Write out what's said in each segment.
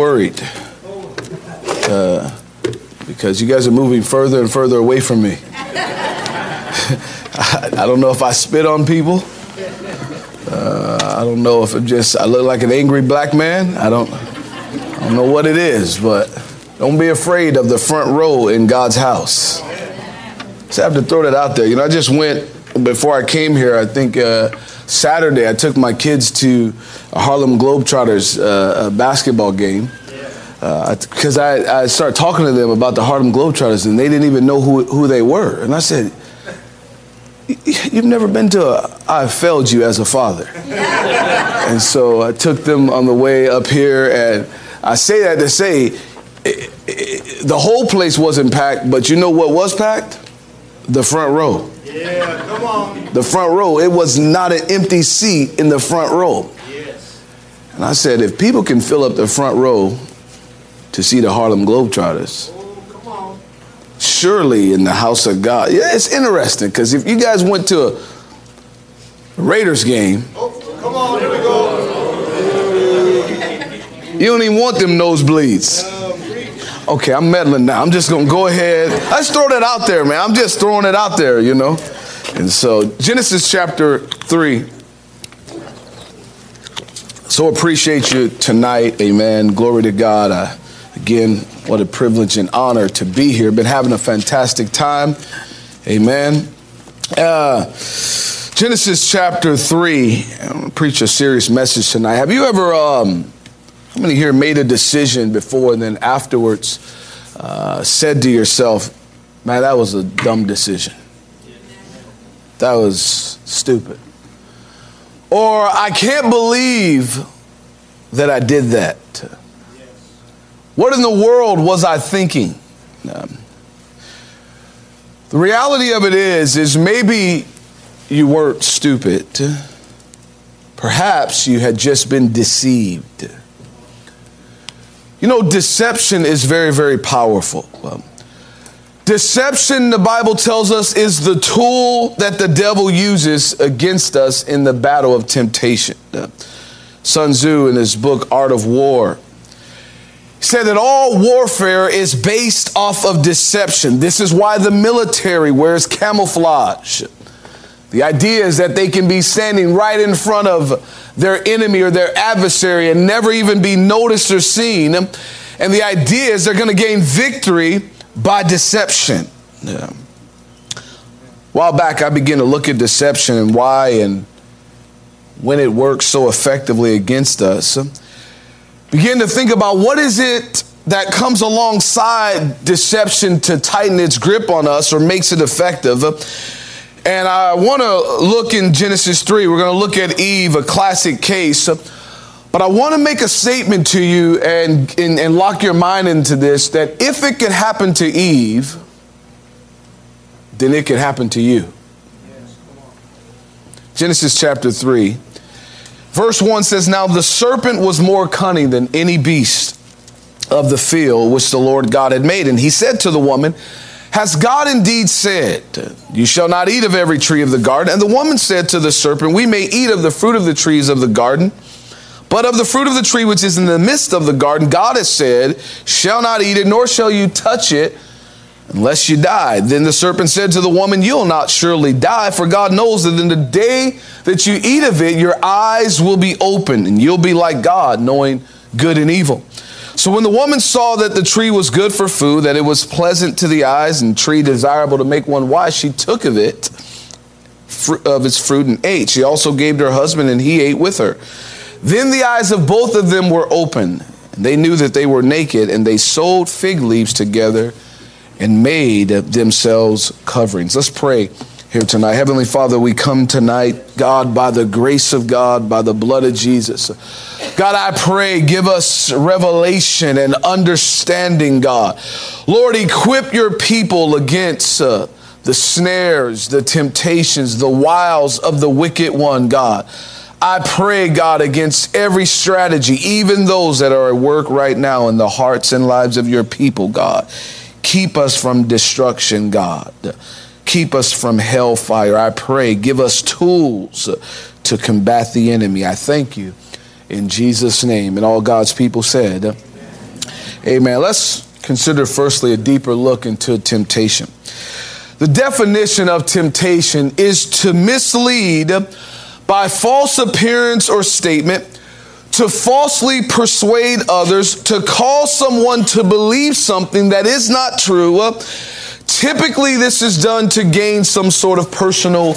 worried uh, because you guys are moving further and further away from me. I, I, don't know if I spit on people. Uh, I don't know if it just I look like an angry black man. I don't, I don't know what it is, but don't be afraid of the front row in God's house. Just have to throw that out there. You know, I just went before I came here. I think uh, Saturday I took my kids to a Harlem Globetrotters uh, basketball game because uh, I, I started talking to them about the Harlem Globetrotters and they didn't even know who, who they were. And I said, You've never been to a I failed you as a father. and so I took them on the way up here, and I say that to say it, it, the whole place wasn't packed, but you know what was packed? The front row. Yeah, come on. The front row. It was not an empty seat in the front row. Yes. And I said, if people can fill up the front row to see the Harlem Globetrotters, oh, surely in the house of God. Yeah, it's interesting because if you guys went to a Raiders game, oh, come on, here we go. You don't even want them nosebleeds. Okay, I'm meddling now. I'm just gonna go ahead. Let's throw that out there, man. I'm just throwing it out there, you know. And so Genesis chapter three. So appreciate you tonight, Amen. Glory to God. I, again, what a privilege and honor to be here. Been having a fantastic time. Amen. Uh, Genesis chapter 3. I'm going to preach a serious message tonight. Have you ever, um, how many here made a decision before and then afterwards uh, said to yourself, man, that was a dumb decision? That was stupid. Or I can't believe that I did that. What in the world was I thinking? Um, the reality of it is, is maybe you weren't stupid. Perhaps you had just been deceived. You know, deception is very, very powerful. Um, deception, the Bible tells us, is the tool that the devil uses against us in the battle of temptation. Uh, Sun Tzu, in his book, Art of War, said that all warfare is based off of deception. This is why the military wears camouflage. The idea is that they can be standing right in front of their enemy or their adversary and never even be noticed or seen. And the idea is they're going to gain victory by deception. Yeah. A while back, I began to look at deception and why and when it works so effectively against us begin to think about what is it that comes alongside deception to tighten its grip on us or makes it effective. And I want to look in Genesis 3. We're going to look at Eve, a classic case. But I want to make a statement to you and, and, and lock your mind into this that if it could happen to Eve, then it could happen to you. Genesis chapter 3. Verse 1 says, Now the serpent was more cunning than any beast of the field which the Lord God had made. And he said to the woman, Has God indeed said, You shall not eat of every tree of the garden? And the woman said to the serpent, We may eat of the fruit of the trees of the garden. But of the fruit of the tree which is in the midst of the garden, God has said, Shall not eat it, nor shall you touch it, unless you die. Then the serpent said to the woman, You'll not surely die, for God knows that in the day that you eat of it, your eyes will be opened, and you'll be like God, knowing good and evil. So when the woman saw that the tree was good for food, that it was pleasant to the eyes, and tree desirable to make one wise, she took of it, of its fruit, and ate. She also gave to her husband, and he ate with her. Then the eyes of both of them were open, and they knew that they were naked, and they sewed fig leaves together and made themselves coverings. Let's pray here tonight. Heavenly Father, we come tonight, God, by the grace of God, by the blood of Jesus. God, I pray, give us revelation and understanding, God. Lord, equip your people against uh, the snares, the temptations, the wiles of the wicked one, God. I pray, God, against every strategy, even those that are at work right now in the hearts and lives of your people, God. Keep us from destruction, God. Keep us from hellfire. I pray. Give us tools to combat the enemy. I thank you in Jesus' name. And all God's people said, Amen. Let's consider firstly a deeper look into temptation. The definition of temptation is to mislead by false appearance or statement, to falsely persuade others, to cause someone to believe something that is not true. Typically, this is done to gain some sort of personal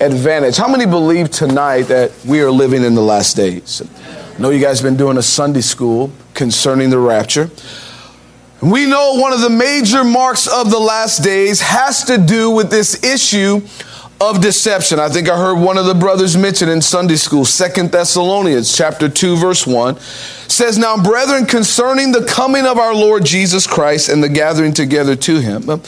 advantage. How many believe tonight that we are living in the last days? I know you guys been doing a Sunday school concerning the rapture. We know one of the major marks of the last days has to do with this issue of deception. I think I heard one of the brothers mention in Sunday school, Second Thessalonians chapter 2 verse 1 says, "Now brethren, concerning the coming of our Lord Jesus Christ and the gathering together to him,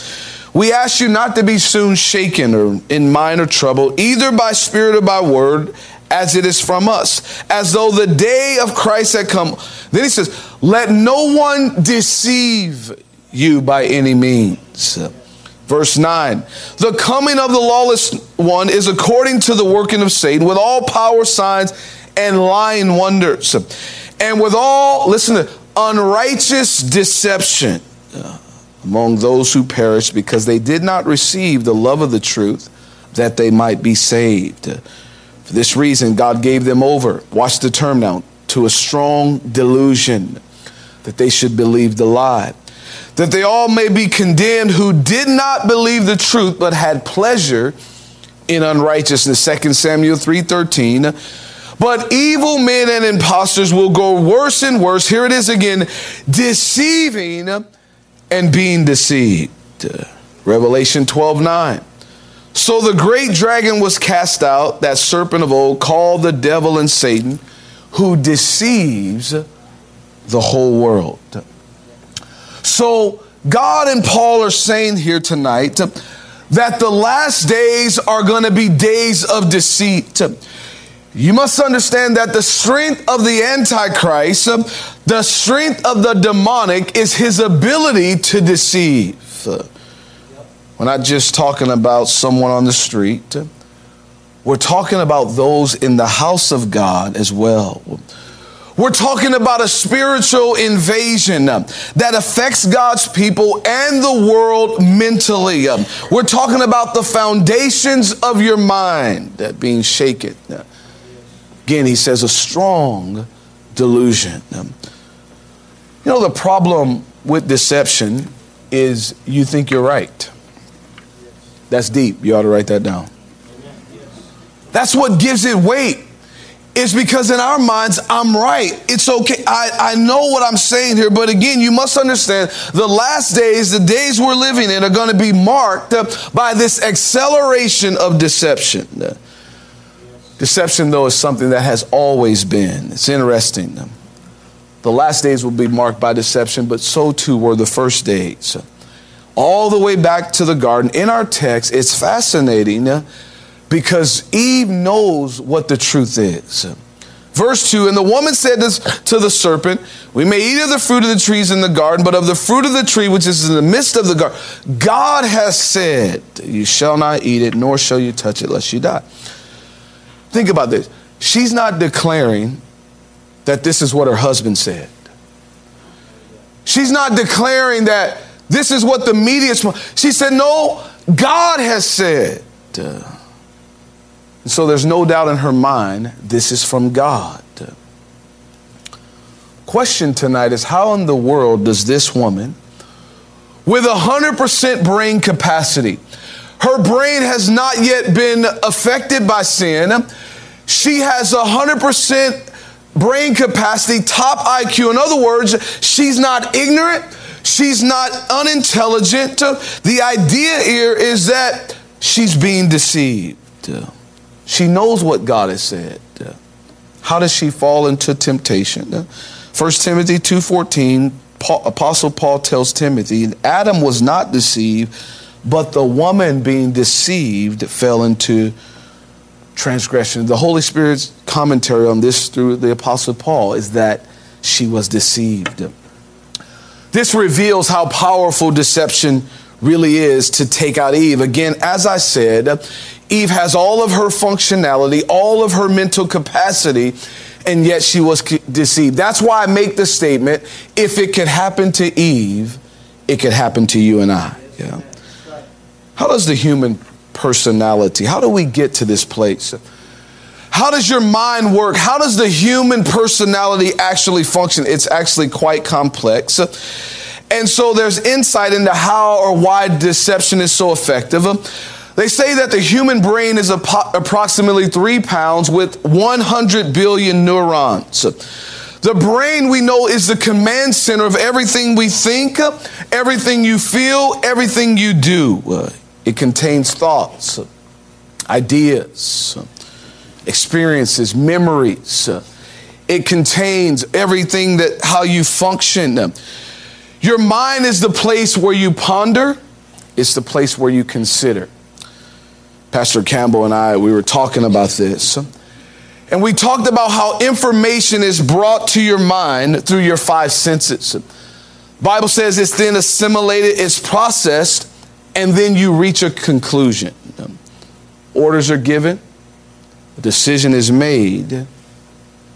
we ask you not to be soon shaken or in mind or trouble, either by spirit or by word, as it is from us, as though the day of Christ had come. Then he says, Let no one deceive you by any means. Verse 9 The coming of the lawless one is according to the working of Satan with all power, signs, and lying wonders, and with all, listen to, unrighteous deception among those who perish because they did not receive the love of the truth that they might be saved. For this reason, God gave them over, watch the term now, to a strong delusion that they should believe the lie. That they all may be condemned who did not believe the truth but had pleasure in unrighteousness. 2 Samuel 3:13. But evil men and impostors will go worse and worse. Here it is again, deceiving and being deceived. Revelation 12 9. So the great dragon was cast out, that serpent of old, called the devil and Satan, who deceives the whole world. So God and Paul are saying here tonight that the last days are going to be days of deceit. You must understand that the strength of the Antichrist, the strength of the demonic, is his ability to deceive. We're not just talking about someone on the street. We're talking about those in the house of God as well. We're talking about a spiritual invasion that affects God's people and the world mentally. We're talking about the foundations of your mind being shaken. Again, he says a strong delusion. You know, the problem with deception is you think you're right. That's deep. You ought to write that down. That's what gives it weight. It's because in our minds, I'm right. It's okay. I, I know what I'm saying here, but again, you must understand the last days, the days we're living in, are going to be marked by this acceleration of deception. Deception, though, is something that has always been. It's interesting. The last days will be marked by deception, but so too were the first days all the way back to the garden in our text. It's fascinating because Eve knows what the truth is. Verse 2 And the woman said this to the serpent, We may eat of the fruit of the trees in the garden, but of the fruit of the tree which is in the midst of the garden, God has said, You shall not eat it, nor shall you touch it, lest you die. Think about this. She's not declaring that this is what her husband said. She's not declaring that this is what the media. She said, No, God has said. And so there's no doubt in her mind this is from God. Question tonight is how in the world does this woman, with 100% brain capacity, her brain has not yet been affected by sin, she has 100% brain capacity, top IQ. In other words, she's not ignorant. She's not unintelligent. The idea here is that she's being deceived. She knows what God has said. How does she fall into temptation? 1 Timothy 2:14 Apostle Paul tells Timothy, Adam was not deceived, but the woman being deceived fell into transgression. The Holy Spirit's commentary on this through the Apostle Paul is that she was deceived. This reveals how powerful deception really is to take out Eve. Again, as I said, Eve has all of her functionality, all of her mental capacity and yet she was deceived. That's why I make the statement if it could happen to Eve, it could happen to you and I. Yeah. How does the human personality, how do we get to this place? How does your mind work? How does the human personality actually function? It's actually quite complex. And so there's insight into how or why deception is so effective. They say that the human brain is approximately three pounds with 100 billion neurons. The brain we know is the command center of everything we think, everything you feel, everything you do. It contains thoughts, ideas, experiences, memories. It contains everything that how you function. Your mind is the place where you ponder, it's the place where you consider. Pastor Campbell and I, we were talking about this. And we talked about how information is brought to your mind through your five senses. Bible says it's then assimilated, it's processed, and then you reach a conclusion. Orders are given, a decision is made,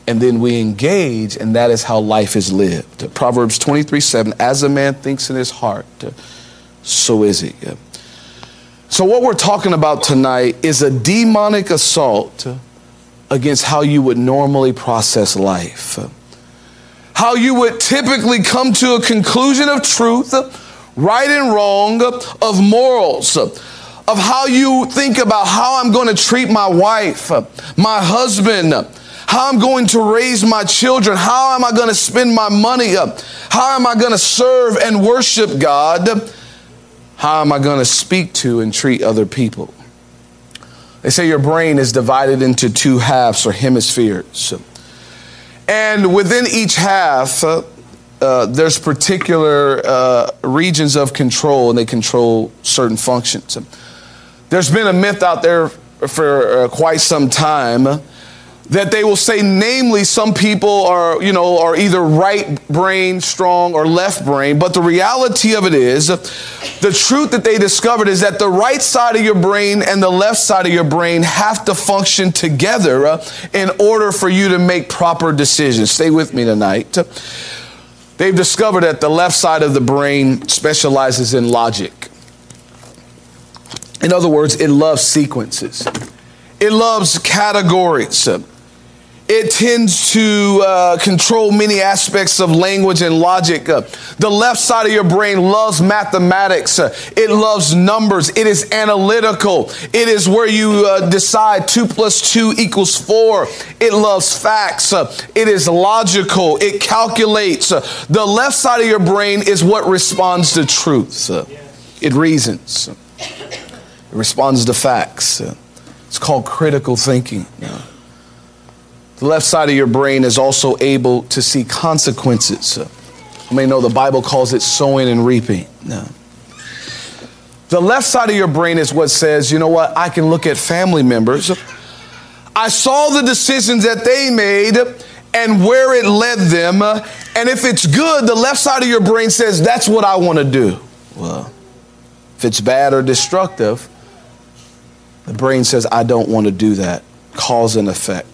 and then we engage, and that is how life is lived. Proverbs 23 7 As a man thinks in his heart, so is he. So, what we're talking about tonight is a demonic assault against how you would normally process life. How you would typically come to a conclusion of truth, right and wrong, of morals, of how you think about how I'm going to treat my wife, my husband how I'm going to raise my children, how am I going to spend my money up, how am I going to serve and worship God, how am I going to speak to and treat other people. They say your brain is divided into two halves or hemispheres. And within each half, uh, uh, there's particular uh, regions of control, and they control certain functions. There's been a myth out there for uh, quite some time that they will say namely some people are you know are either right brain strong or left brain. But the reality of it is the truth that they discovered is that the right side of your brain and the left side of your brain have to function together uh, in order for you to make proper decisions. Stay with me tonight. They've discovered that the left side of the brain specializes in logic. In other words it loves sequences. It loves categories it tends to uh, control many aspects of language and logic. Uh, the left side of your brain loves mathematics. Uh, it loves numbers. It is analytical. It is where you uh, decide two plus two equals four. It loves facts. Uh, it is logical. It calculates. Uh, the left side of your brain is what responds to truth. it reasons. It responds to facts. it's called critical thinking. The left side of your brain is also able to see consequences. You may know the Bible calls it sowing and reaping. No. The left side of your brain is what says, you know what, I can look at family members. I saw the decisions that they made and where it led them. And if it's good, the left side of your brain says, that's what I want to do. Well, if it's bad or destructive, the brain says, I don't want to do that. Cause and effect.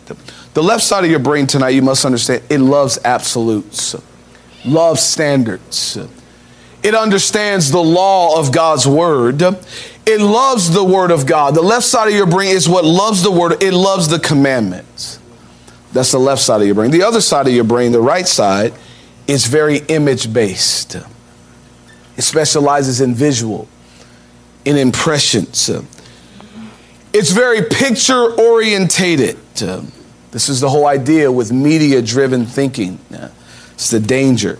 The left side of your brain tonight, you must understand, it loves absolutes, loves standards. It understands the law of God's word. It loves the word of God. The left side of your brain is what loves the word, it loves the commandments. That's the left side of your brain. The other side of your brain, the right side, is very image based. It specializes in visual, in impressions. It's very picture orientated. This is the whole idea with media driven thinking. It's the danger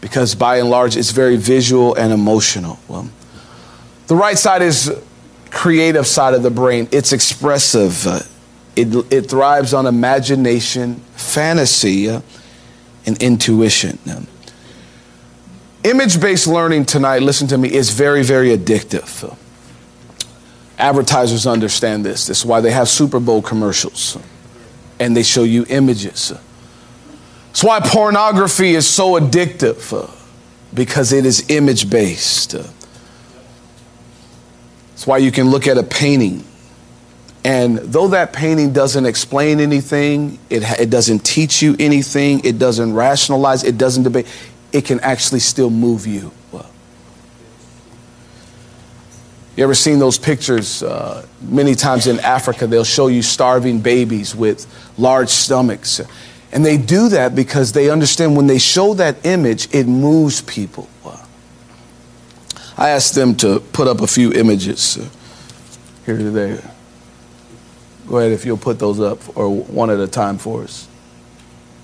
because by and large it's very visual and emotional. Well, the right side is creative side of the brain. It's expressive. Uh, it, it thrives on imagination, fantasy, uh, and intuition. Image based learning tonight, listen to me, is very, very addictive. Advertisers understand this. Is why they have Super Bowl commercials and they show you images. That's why pornography is so addictive, uh, because it is image based. That's why you can look at a painting And though that painting doesn't explain anything, it, it doesn't teach you anything, it doesn't rationalize, it doesn't debate, it can actually still move you. Well, you ever seen those pictures? Uh, many times in Africa, they'll show you starving babies with large stomachs. And they do that because they understand when they show that image, it moves people. I asked them to put up a few images uh, here today. Go ahead if you'll put those up or one at a time for us.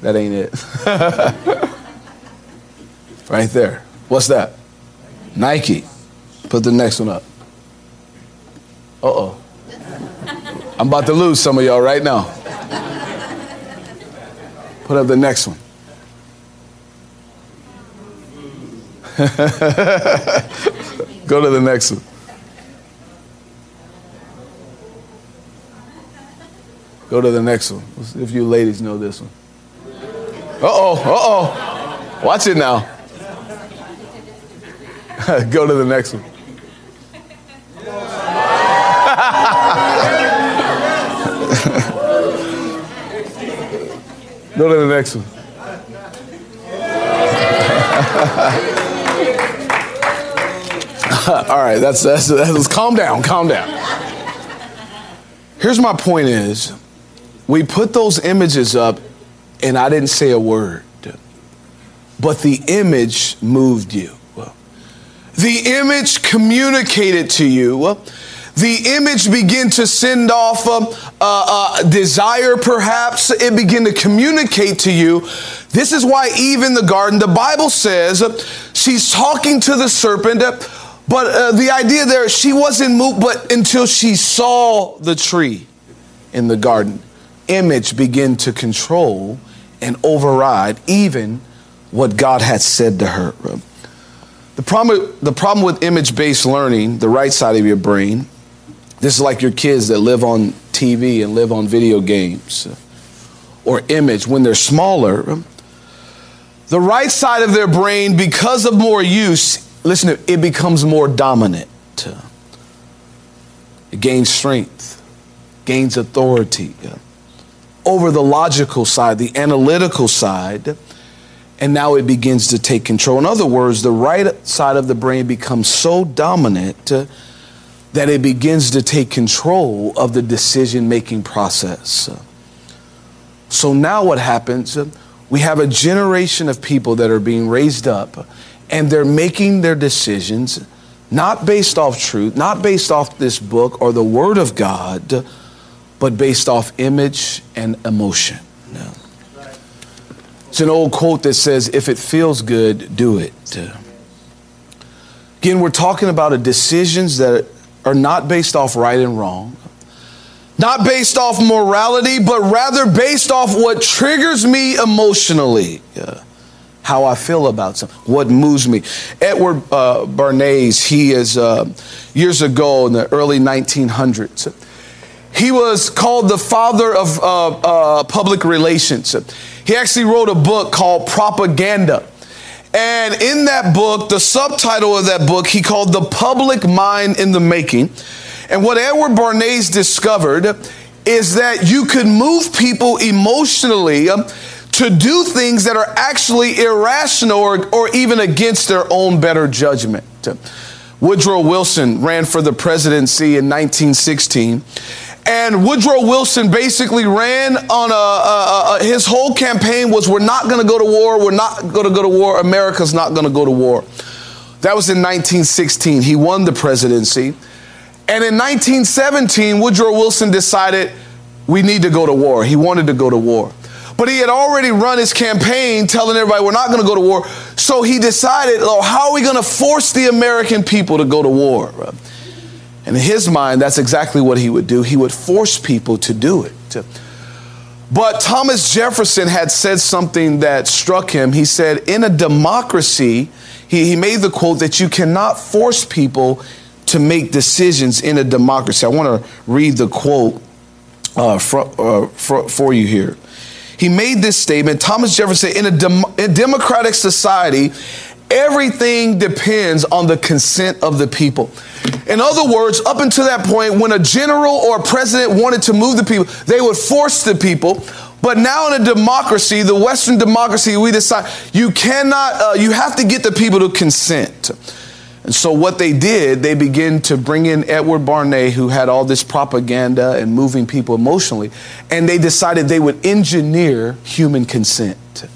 That ain't it. right there. What's that? Nike. Put the next one up. Uh oh. I'm about to lose some of y'all right now. Put up the next one. Go to the next one. Go to the next one. If you ladies know this one. Uh oh, uh oh. Watch it now. Go to the next one. Go to the next one. All right, that's, that's, that's calm down, calm down. Here's my point is, we put those images up and I didn't say a word, but the image moved you. The image communicated to you. The image began to send off a, a, a desire, perhaps. It began to communicate to you. This is why, even the garden, the Bible says she's talking to the serpent but uh, the idea there, she wasn't moved, but until she saw the tree in the garden, image began to control and override even what God had said to her. The problem, the problem with image based learning, the right side of your brain, this is like your kids that live on TV and live on video games or image when they're smaller. The right side of their brain, because of more use, listen, it becomes more dominant. It gains strength, gains authority over the logical side, the analytical side, and now it begins to take control. In other words, the right side of the brain becomes so dominant that it begins to take control of the decision making process. So now what happens? We have a generation of people that are being raised up and they're making their decisions not based off truth, not based off this book or the Word of God, but based off image and emotion. It's an old quote that says, if it feels good, do it. Again, we're talking about decisions that are not based off right and wrong, not based off morality, but rather based off what triggers me emotionally. Yeah how I feel about something, what moves me. Edward uh, Bernays, he is uh, years ago in the early 1900s. He was called the father of uh, uh, public relations. He actually wrote a book called Propaganda. And in that book, the subtitle of that book, he called The Public Mind in the Making. And what Edward Bernays discovered is that you could move people emotionally um, to do things that are actually irrational or, or even against their own better judgment. Woodrow Wilson ran for the presidency in 1916. And Woodrow Wilson basically ran on a, a, a his whole campaign was we're not going to go to war, we're not going to go to war, America's not going to go to war. That was in 1916. He won the presidency. And in 1917, Woodrow Wilson decided we need to go to war. He wanted to go to war. But he had already run his campaign telling everybody we're not going to go to war. So he decided, oh, how are we going to force the American people to go to war? And in his mind, that's exactly what he would do. He would force people to do it. But Thomas Jefferson had said something that struck him. He said, in a democracy, he, he made the quote that you cannot force people to make decisions in a democracy. I want to read the quote uh, for, uh, for, for you here he made this statement. Thomas Jefferson in a, dem- a democratic society, everything depends on the consent of the people. In other words, up until that point, when a general or a president wanted to move the people, they would force the people. But now in a democracy, the Western democracy, we decide you cannot, uh, you have to get the people to consent. And so what they did, they began to bring in Edward Bernays, who had all this propaganda and moving people emotionally, and they decided they would engineer human consent.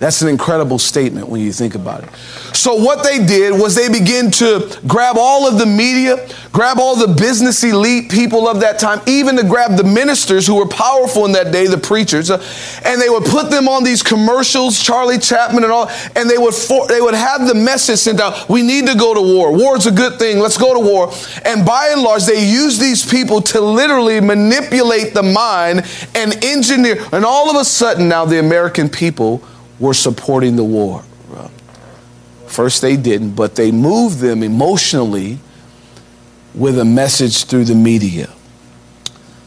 That's an incredible statement when you think about it. So, what they did was they began to grab all of the media, grab all the business elite people of that time, even to grab the ministers who were powerful in that day, the preachers, uh, and they would put them on these commercials, Charlie Chaplin and all, and they would for, they would have the message sent out: "We need to go to war. War's a good thing. Let's go to war." And by and large, they use these people to literally manipulate the mind and engineer. And all of a sudden, now the American people were supporting the war. First, they didn't, but they moved them emotionally with a message through the media.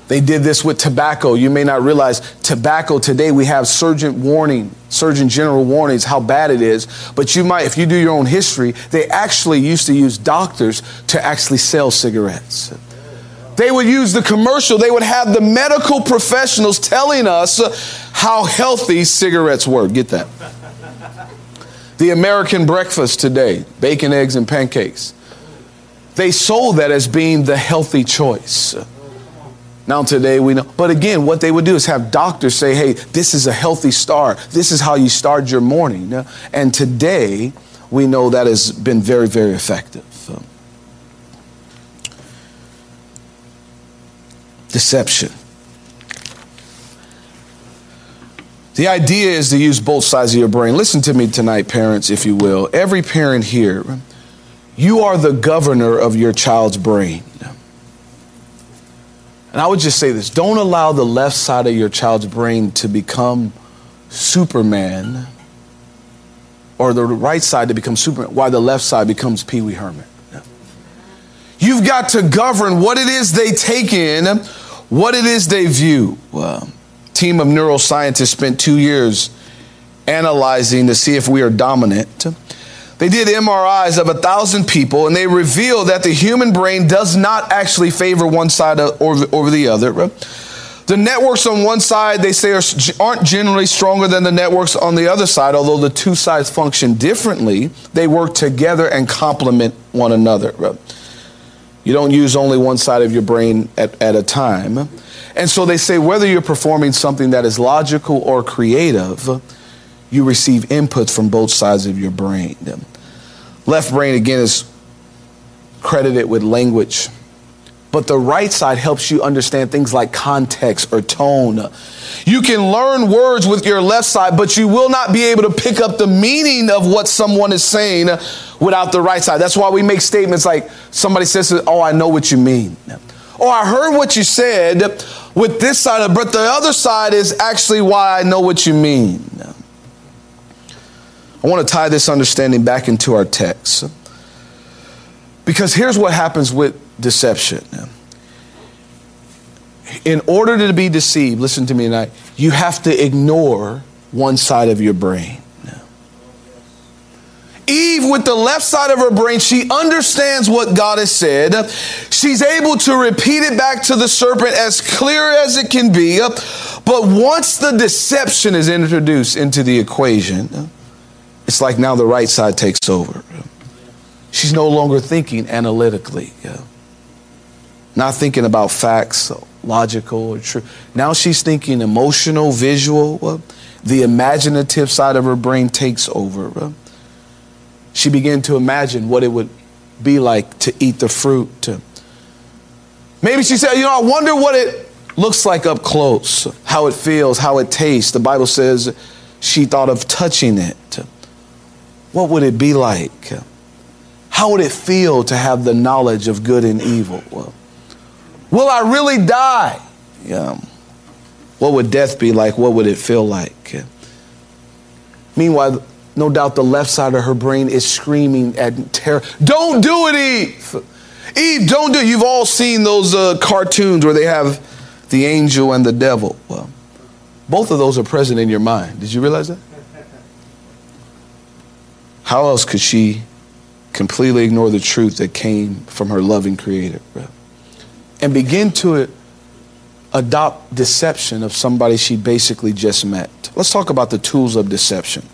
They did this with tobacco. You may not realize tobacco today we have surgeon warning, surgeon general warnings how bad it is. But you might, if you do your own history, they actually used to use doctors to actually sell cigarettes. They would use the commercial, they would have the medical professionals telling us how healthy cigarettes were. Get that. The American breakfast today bacon, eggs, and pancakes. They sold that as being the healthy choice. Now, today we know, but again, what they would do is have doctors say, hey, this is a healthy start. This is how you start your morning. And today, we know that has been very, very effective. Deception. The idea is to use both sides of your brain. Listen to me tonight, parents, if you will. Every parent here, you are the governor of your child's brain. And I would just say this don't allow the left side of your child's brain to become Superman or the right side to become Superman, while the left side becomes Pee Wee Herman. You've got to govern what it is they take in, what it is they view. Well, team of neuroscientists spent two years analyzing to see if we are dominant. They did MRIs of a thousand people and they revealed that the human brain does not actually favor one side over the other. The networks on one side, they say, aren't generally stronger than the networks on the other side, although the two sides function differently. They work together and complement one another. You don't use only one side of your brain at, at a time. And so they say whether you're performing something that is logical or creative, you receive inputs from both sides of your brain. Left brain, again, is credited with language but the right side helps you understand things like context or tone. You can learn words with your left side, but you will not be able to pick up the meaning of what someone is saying without the right side. That's why we make statements like somebody says, Oh, I know what you mean. Or I heard what you said with this side, but the other side is actually why I know what you mean. I want to tie this understanding back into our text. Because here's what happens with deception. In order to be deceived, listen to me tonight, you have to ignore one side of your brain. Eve, with the left side of her brain, she understands what God has said. She's able to repeat it back to the serpent as clear as it can be. But once the deception is introduced into the equation, it's like now the right side takes over. She's no longer thinking analytically not thinking about facts, logical or true. Now she's thinking emotional, visual. the imaginative side of her brain takes over. She began to imagine what it would be like to eat the fruit. Maybe she said, You know, I wonder what it looks like up close, how it feels, how it tastes. The Bible says she thought of touching it. What would it be like? How would it feel to have the knowledge of good and evil? Well, Will I really die? Yeah. What would death be like? What would it feel like? Meanwhile, no doubt the left side of her brain is screaming at terror. Don't do it, Eve. Eve, don't do it. You've all seen those uh, cartoons where they have the angel and the devil. Well, both of those are present in your mind. Did you realize that? How else could she completely ignore the truth that came from her loving creator and begin to adopt deception of somebody she basically just met. Let's talk about the tools of deception.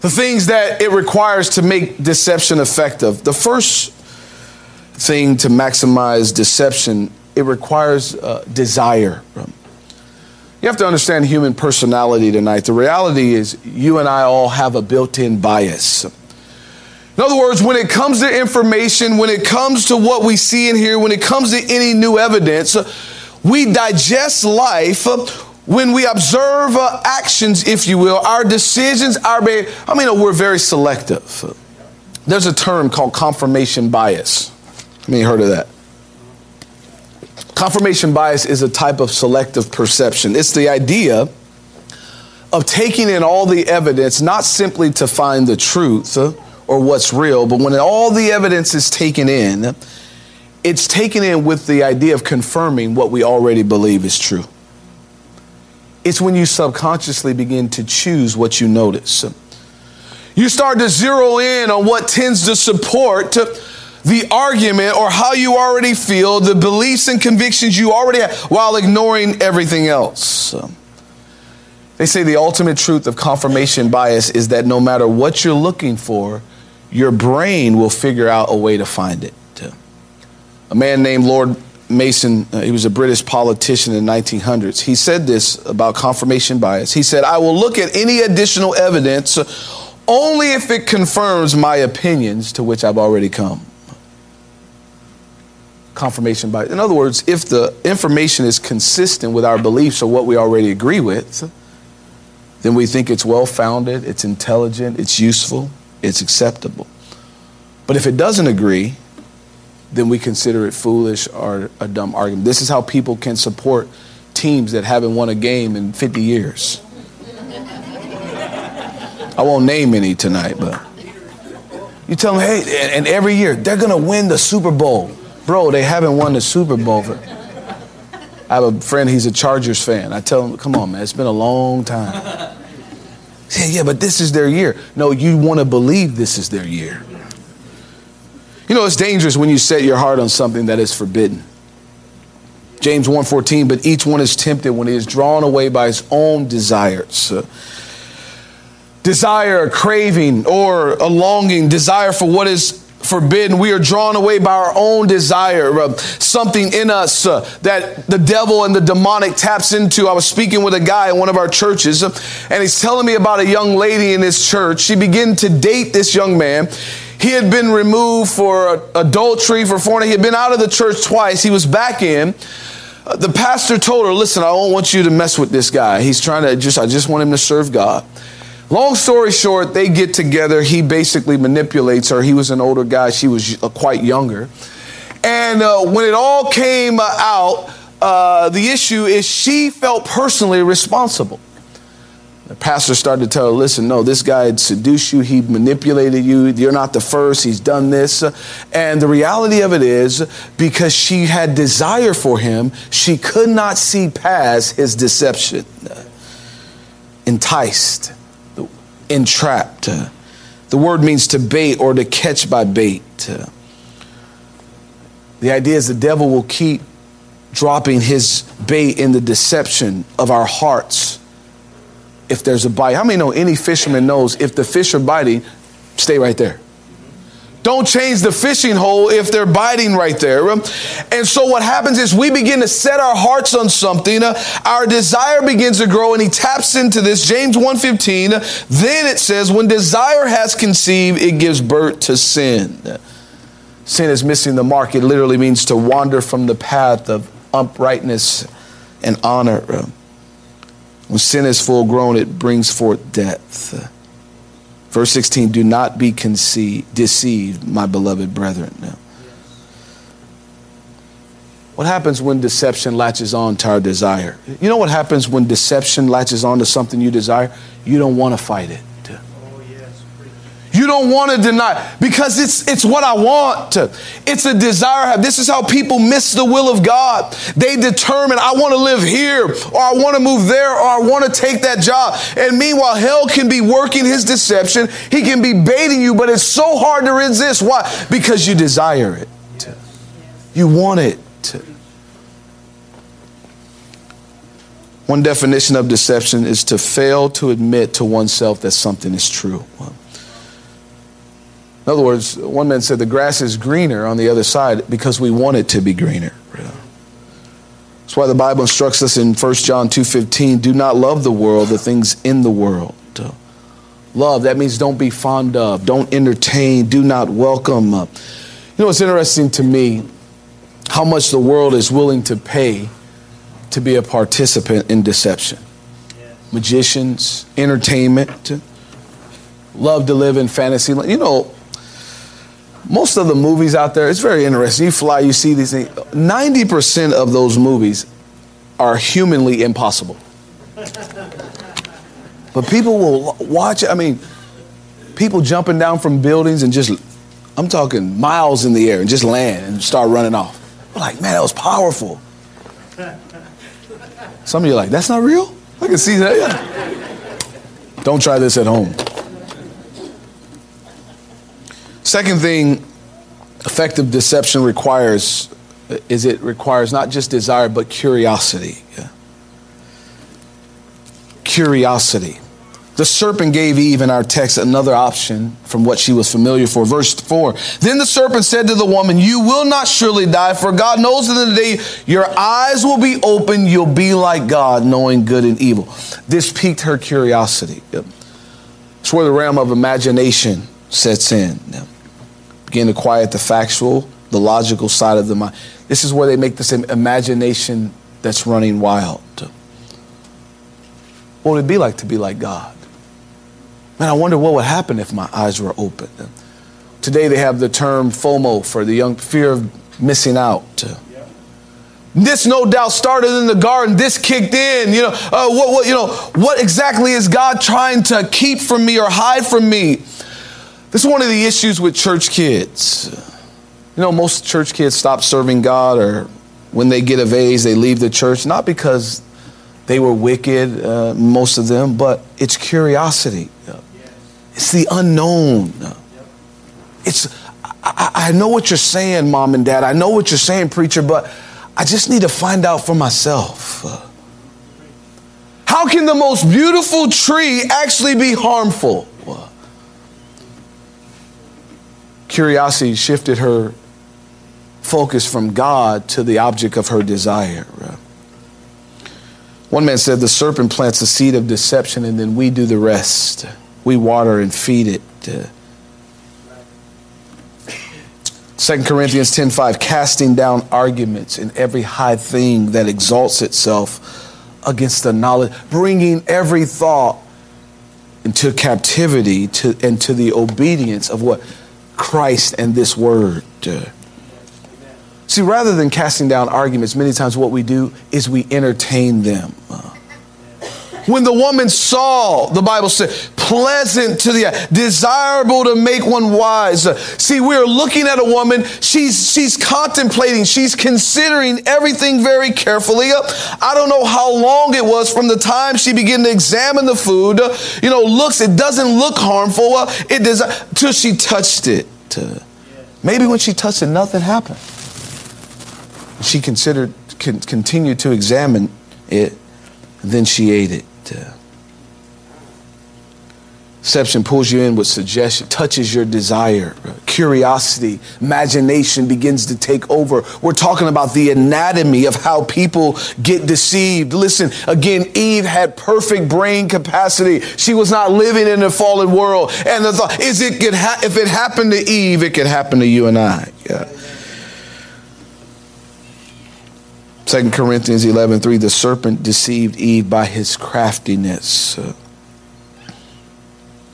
The things that it requires to make deception effective. The first thing to maximize deception, it requires uh, desire. You have to understand human personality tonight. The reality is, you and I all have a built in bias. In other words, when it comes to information, when it comes to what we see and hear, when it comes to any new evidence, we digest life when we observe uh, actions, if you will, our decisions, our. I mean, we're very selective. There's a term called confirmation bias. I mean, heard of that? Confirmation bias is a type of selective perception. It's the idea of taking in all the evidence, not simply to find the truth or what's real, but when all the evidence is taken in, it's taken in with the idea of confirming what we already believe is true. It's when you subconsciously begin to choose what you notice. You start to zero in on what tends to support the argument or how you already feel, the beliefs and convictions you already have, while ignoring everything else. They say the ultimate truth of confirmation bias is that no matter what you're looking for, your brain will figure out a way to find it. A man named Lord Molson, uh, he was a British politician in the 1900s. He said this about confirmation bias. He said, I will look at any additional evidence only if it confirms my opinions to which I've already come confirmation bias. In other words, if the information is consistent with our beliefs or what we already agree with, then we think it's well founded, it's intelligent, it's useful, it's acceptable. But if it doesn't agree, then we consider it foolish or a dumb argument. This is how people can support teams that haven't won a game in 50 years. I won't name any tonight, but you tell them, hey, and every year they're going to win the Super Bowl. Bro, they haven't won the Super Bowl. For... I have a friend, he's a Chargers fan. I tell him, come on, man, it's been a long time. Say, yeah, but this is their year. No, you want to believe this is their year. You know, it's dangerous when you set your heart on something that is forbidden. James 1:14, but each one is tempted when he is drawn away by his own desires. Uh, desire, craving, or a longing, desire for what is forbidden. We are drawn away by our own desire, uh, something in us uh, that the devil and the demonic taps into. I was speaking with a guy in one of our churches, uh, and he's telling me about a young lady in his church. She began to date this young man. He had been removed for adultery, for fornication. He had been out of the church twice. He was back in. Uh, the pastor told her, "Listen, I don't want you to mess with this guy. He's trying to just. I just want him to serve God." Long story short, they get together. He basically manipulates her. He was an older guy, she was uh, quite younger. And uh, when it all came out, uh, the issue is she felt personally responsible. The pastor started to tell her, listen, no, this guy had seduced you. He manipulated you. You're not the first. He's done this. And the reality of it is, because she had desire for him, she could not see past his deception. Enticed entrapped. The word means to bait or to catch by bait. The idea is the devil will keep dropping his bait in the deception of our hearts if there's a bite. How many know any fisherman knows if the fish are biting, stay right there? Don't change the fishing hole if they're biting right there. And so what happens is we begin to set our hearts on something. Our desire begins to grow and he taps into this. James 1:15. Then it says, when desire has conceived, it gives birth to sin. Sin is missing the mark. It literally means to wander from the path of uprightness and honor. When sin is full grown, it brings forth death. Verse 16, do not be conceived, deceived, my beloved brethren. Now, what happens when deception latches on to our desire? You know what happens when deception latches on to something you desire? You don't want to fight it. You don't want to deny because it's it's what I want. It's a desire I have. This is how people miss the will of God. They determine I want to live here or I want to move there or I want to take that job. And meanwhile, hell can be working his deception. He can be baiting you, but it's so hard to resist. Why? Because you desire it. You want it. One definition of deception is to fail to admit to oneself that something is true. In other words, one man said the grass is greener on the other side because we want it to be greener. That's why the Bible instructs us in 1 John 2:15, do not love the world, the things in the world. Love, that means don't be fond of, don't entertain, do not welcome. Uh, you know, it's interesting to me how much the world is willing to pay to be a participant in deception. Magicians, entertainment, love to live in fantasy. You know, most of the movies out there, it's very interesting. You fly, you see these things. 90% of those movies are humanly impossible. But people will watch. I mean, people jumping down from buildings and just, I'm talking miles in the air and just land and start running off. I'm like, man, that was powerful. Some of you are like, that's not real? I can see that, yeah. Don't try this at home. Second thing effective deception requires is it requires not just desire but curiosity. Yeah. Curiosity. The serpent gave Eve in our text another option from what she was familiar for. Verse 4 Then the serpent said to the woman, You will not surely die, for God knows that the day your eyes will be open, you'll be like God, knowing good and evil. This piqued her curiosity. It's where the realm of imagination sets in. Begin to quiet the factual, the logical side of the mind. This is where they make this imagination that's running wild. What would it be like to be like God? Man, I wonder what would happen if my eyes were open. Today they have the term FOMO for the young fear of missing out. This no doubt started in the garden. This kicked in. You know, uh, what, what, you know, what exactly is God trying to keep from me or hide from me? This is one of the issues with church kids. You know, most church kids stop serving God, or when they get of age, they leave the church, not because they were wicked, uh, most of them, but it's curiosity. It's the unknown. It's, I, I know what you're saying, mom and dad. I know what you're saying, preacher, but I just need to find out for myself. How can the most beautiful tree actually be harmful? Curiosity shifted her focus from God to the object of her desire. One man said the serpent plants a seed of deception and then we do the rest we water and feed it. Uh, 2 Corinthians 10:5 casting down arguments and every high thing that exalts itself against the knowledge bringing every thought into captivity to and to the obedience of what Christ and this word. See rather than casting down arguments many times what we do is we entertain them. When the woman saw, the Bible said, pleasant to the desirable to make one wise. See, we're looking at a woman, she's she's contemplating, she's considering everything very carefully. I don't know how long it was from the time she began to examine the food. You know, looks, it doesn't look harmful. It does till she touched it. Maybe when she touched it, nothing happened. She considered, continued to examine it, then she ate it. Deception pulls you in with suggestion, touches your desire, curiosity, imagination begins to take over. We're talking about the anatomy of how people get deceived. Listen, again, Eve had perfect brain capacity. She was not living in a fallen world. And the thought is, it could ha- if it happened to Eve, it could happen to you and I. Yeah. 2 Corinthians 11 3, the serpent deceived Eve by his craftiness.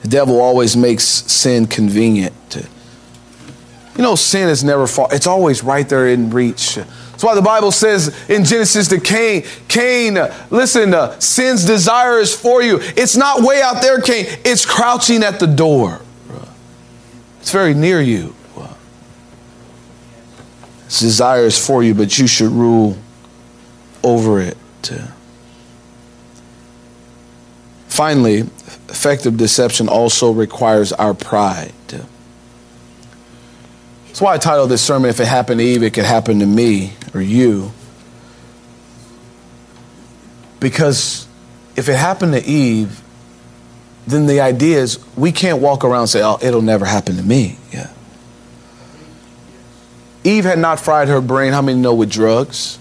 The devil always makes sin convenient. You know, sin is never far, it's always right there in reach. That's why the Bible says in Genesis to Cain, Cain, uh, listen, uh, sin's desire is for you. It's not way out there, Cain, it's crouching at the door. It's very near you. Its desire is for you, but you should rule over it. Finally, effective deception also requires our pride. That's why I titled this sermon, If It Happened to Eve, It Could Happen to Me or You. Because if it happened to Eve, then the idea is we can't walk around and say, oh, it'll never happen to me. Yeah. Eve had not fried her brain, how many know, with drugs?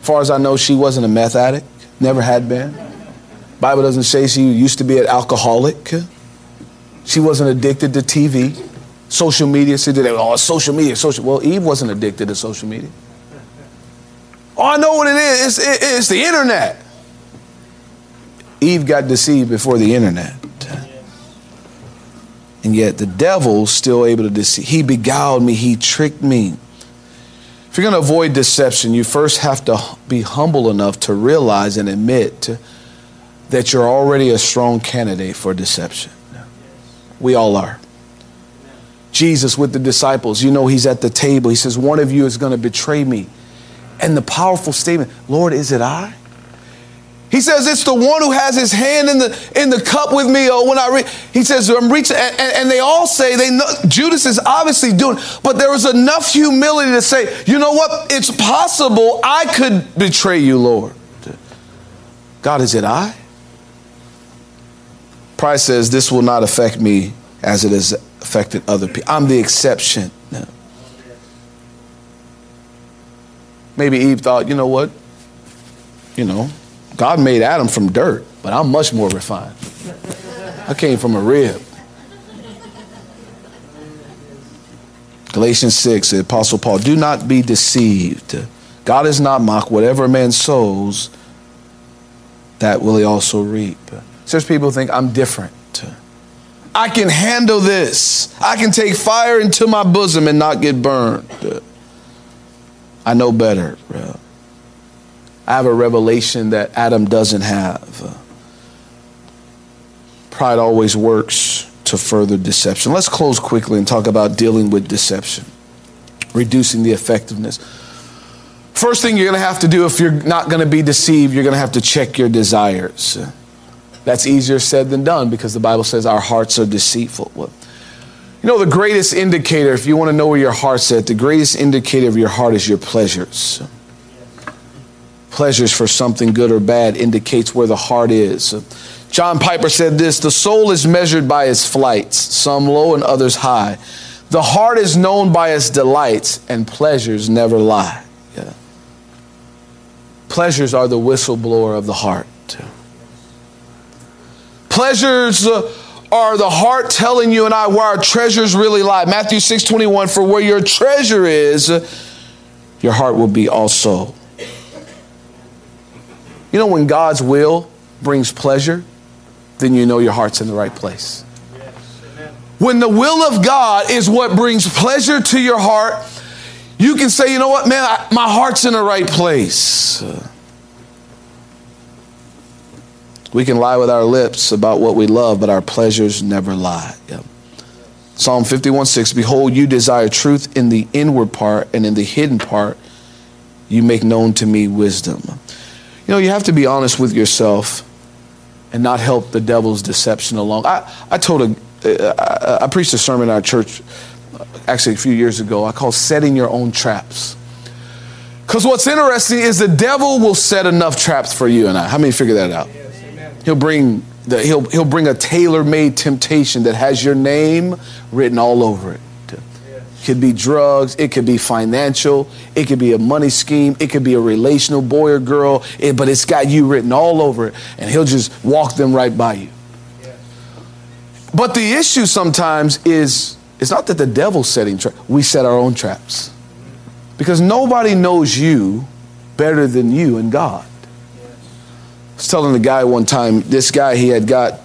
As far as I know, she wasn't a meth addict, never had been. Bible doesn't say she used to be an alcoholic. She wasn't addicted to TV. Social media, see, they, oh, social media, social. Well, Eve wasn't addicted to social media. Oh, I know what it is. It's, it, it's the internet. Eve got deceived before the internet. And yet the devil's still able to deceive. He beguiled me, he tricked me. If you're going to avoid deception, you first have to be humble enough to realize and admit that you're already a strong candidate for deception. We all are. Jesus with the disciples, you know, he's at the table. He says, One of you is going to betray me. And the powerful statement, Lord, is it I? He says it's the one who has his hand in the in the cup with me. Oh, when I he says I'm reaching, and, and, they all say they know Judas is obviously doing, but there was enough humility to say, you know what? It's possible I could betray you, Lord. God, is it I? Pride says this will not affect me as it has affected other people. I'm the exception. Maybe Eve thought, you know what? You know, God made Adam from dirt, but I'm much more refined. I came from a rib. Galatians 6, the Apostle Paul, do not be deceived. God is not mocked. Whatever man sows, that will he also reap. There's people think I'm different. I can handle this. I can take fire into my bosom and not get burned. I know better. I have a revelation that Adam doesn't have. Pride always works to further deception. Let's close quickly and talk about dealing with deception, reducing the effectiveness. First thing you're going to have to do if you're not going to be deceived, you're going to have to check your desires. That's easier said than done because the Bible says our hearts are deceitful. Well, you know, the greatest indicator, if you want to know where your heart's at, the greatest indicator of your heart is your pleasures pleasures for something good or bad indicates where the heart is. John Piper said this The soul is measured by its flights, some low and others high. The heart is known by its delights, and pleasures never lie. Yeah. Pleasures are the whistleblower of the heart. Pleasures uh, are the heart telling you and I where our treasures really lie. Matthew 6 21, for where your treasure is, your heart will be also. You know, when God's will brings pleasure, then you know your heart's in the right place. when the will of God is what brings pleasure to your heart, you can say, you know what, man, I, my heart's in the right place. We can lie with our lips about what we love, but our pleasures never lie. Yep. Psalm 51 6 Behold, you desire truth in the inward part, and in the hidden part, you make known to me wisdom. You know, you have to be honest with yourself and not help the devil's deception along. I, I told a, I, I preached a sermon in our church actually a few years ago. I call setting your own traps. Because what's interesting is the devil will set enough traps for you and I. How many figure that out? He'll bring the, he'll, he'll bring a tailor-made temptation that has your name written all over it It could be drugs, it could be financial, it could be a money scheme, it could be a relational boy or girl, it, but it's got you written all over it, and he'll just walk them right by you. But the issue sometimes is it's not that the devil's setting traps, we set our own traps. Because nobody knows you better than you and God. Was telling the guy one time, this guy, he had got,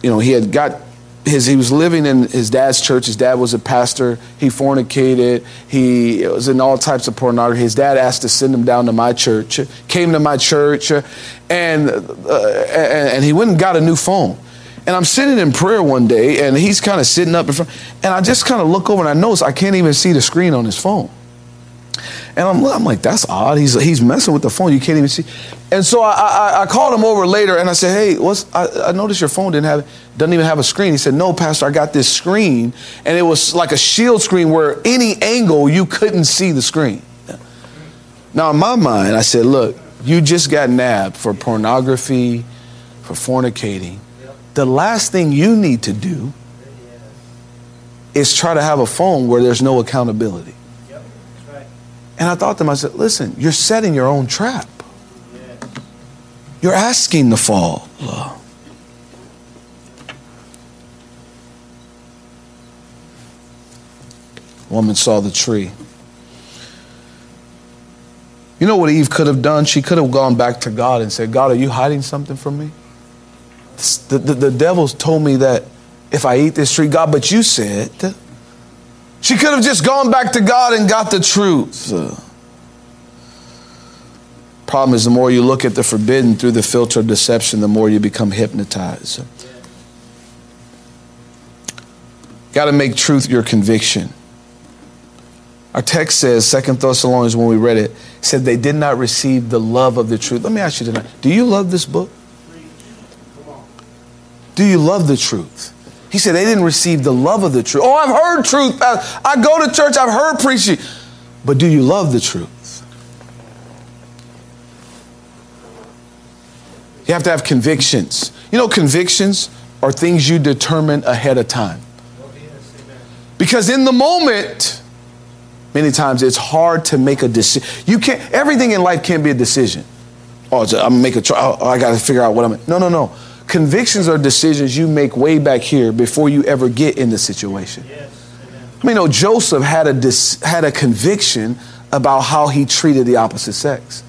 you know, he had got his, he was living in his dad's church. His dad was a pastor. He fornicated. He was in all types of pornography. His dad asked to send him down to my church. Came to my church, and uh, and he went and got a new phone. And I'm sitting in prayer one day, and he's kind of sitting up in front, and I just kind of look over and I notice I can't even see the screen on his phone. And I'm, I'm like, that's odd. He's, he's messing with the phone. You can't even see. And so I, I, I called him over later and I said, hey, what's, I, I noticed your phone didn't have, doesn't even have a screen. He said, no, Pastor, I got this screen. And it was like a shield screen where any angle you couldn't see the screen. Now, in my mind, I said, look, you just got nabbed for pornography, for fornicating. The last thing you need to do is try to have a phone where there's no accountability. And I thought to myself, listen, you're setting your own trap. You're asking to fall. Woman saw the tree. You know what Eve could have done? She could have gone back to God and said, God, are you hiding something from me? The, the, the devil told me that if I eat this tree, God, but you said. She could have just gone back to God and got the truth. Problem is, the more you look at the forbidden through the filter of deception, the more you become hypnotized. Got to make truth your conviction. Our text says, Second Thessalonians, when we read it, said they did not receive the love of the truth. Let me ask you tonight do you love this book? Do you love the truth? He said they didn't receive the love of the truth. Oh, I've heard truth. I go to church, I've heard preaching. But do you love the truth? You have to have convictions. You know, convictions are things you determine ahead of time. Because in the moment, many times it's hard to make a decision. You can't, everything in life can't be a decision. Oh, I'm gonna make a choice. Oh, I gotta figure out what I'm. No, no, no. Convictions are decisions you make way back here before you ever get in the situation. Yes. I mean, no, Joseph had a, dis, had a conviction about how he treated the opposite sex.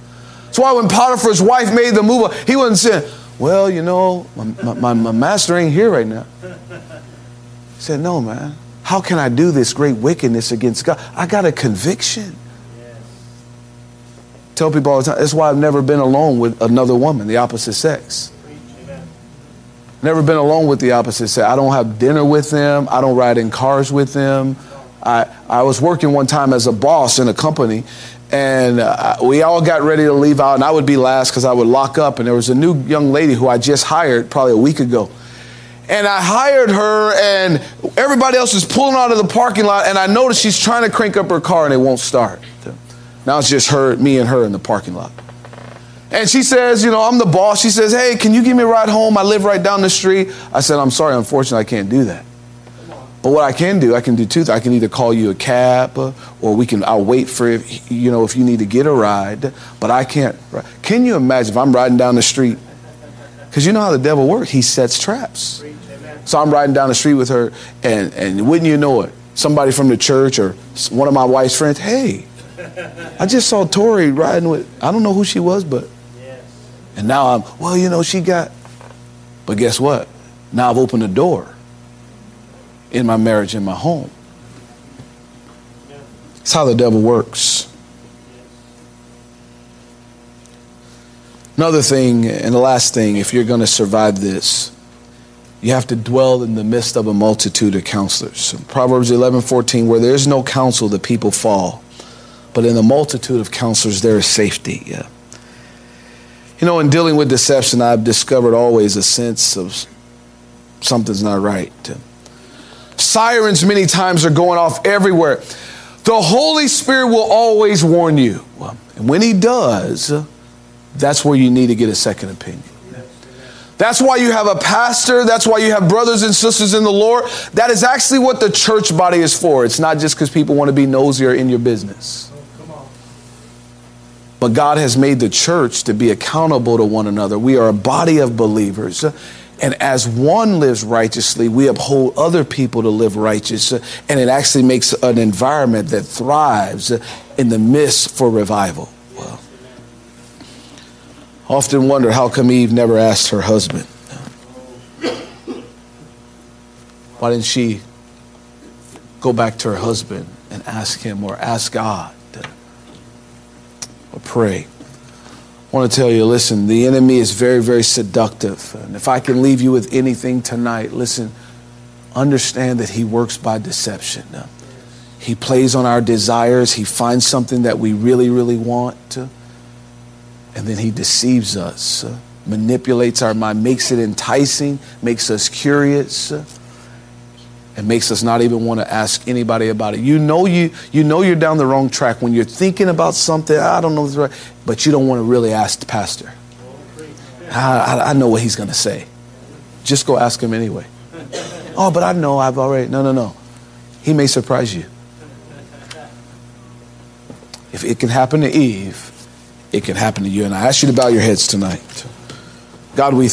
That's why when Potiphar's wife made the move, he wasn't saying, Well, you know, my, my, my master ain't here right now. He said, No, man. How can I do this great wickedness against God? I got a conviction. Yes. Tell people all the time, that's why I've never been alone with another woman, the opposite sex. Never been alone with the opposite sex. I don't have dinner with them. I don't ride in cars with them. I, I was working one time as a boss in a company, and uh, we all got ready to leave out, and I would be last because I would lock up. And there was a new young lady who I just hired probably a week ago. And I hired her, and everybody else is pulling out of the parking lot, and I noticed she's trying to crank up her car and it won't start. Now it's just her, me and her in the parking lot. And she says, you know, I'm the boss. She says, hey, can you give me a ride home? I live right down the street. I said, I'm sorry, unfortunately, I can't do that. But what I can do, I can do two things. I can either call you a cab or we can, I'll wait for, you know, if you need to get a ride. But I can't. Can you imagine if I'm riding down the street? Because you know how the devil works. He sets traps. So I'm riding down the street with her, and, and wouldn't you know it, somebody from the church or one of my wife's friends, hey, I just saw Torey riding with, I don't know who she was, but and now I'm, well, you know, she got, but guess what? Now I've opened a door in my marriage, in my home. That's how the devil works. Another thing, and the last thing, if you're going to survive this, you have to dwell in the midst of a multitude of counselors. Proverbs 11 14, where there is no counsel, the people fall. But in the multitude of counselors, there is safety. Yeah. You know, in dealing with deception, I've discovered always a sense of something's not right. Sirens, many times, are going off everywhere. The Holy Spirit will always warn you. And when He does, that's where you need to get a second opinion. That's why you have a pastor. That's why you have brothers and sisters in the Lord. That is actually what the church body is for. It's not just because people want to be nosier in your business. But God has made the church to be accountable to one another. We are a body of believers. And as one lives righteously, we uphold other people to live righteous. And it actually makes an environment that thrives in the midst for revival. Well, often wonder how come Eve never asked her husband? Why didn't she go back to her husband and ask him or ask God? Pray. I want to tell you listen, the enemy is very, very seductive. And if I can leave you with anything tonight, listen, understand that he works by deception. He plays on our desires, he finds something that we really, really want, uh, and then he deceives us, uh, manipulates our mind, makes it enticing, makes us curious uh, and makes us not even want to ask anybody about it. You know you you know you're down the wrong track when you're thinking about something. I don't know, if right, but you don't want to really ask the pastor. I, I, I know what he's going to say. Just go ask him anyway. Oh, but I know I've already. No, no, no. He may surprise you. If it can happen to Eve, it can happen to you. And I ask you to bow your heads tonight. God, we.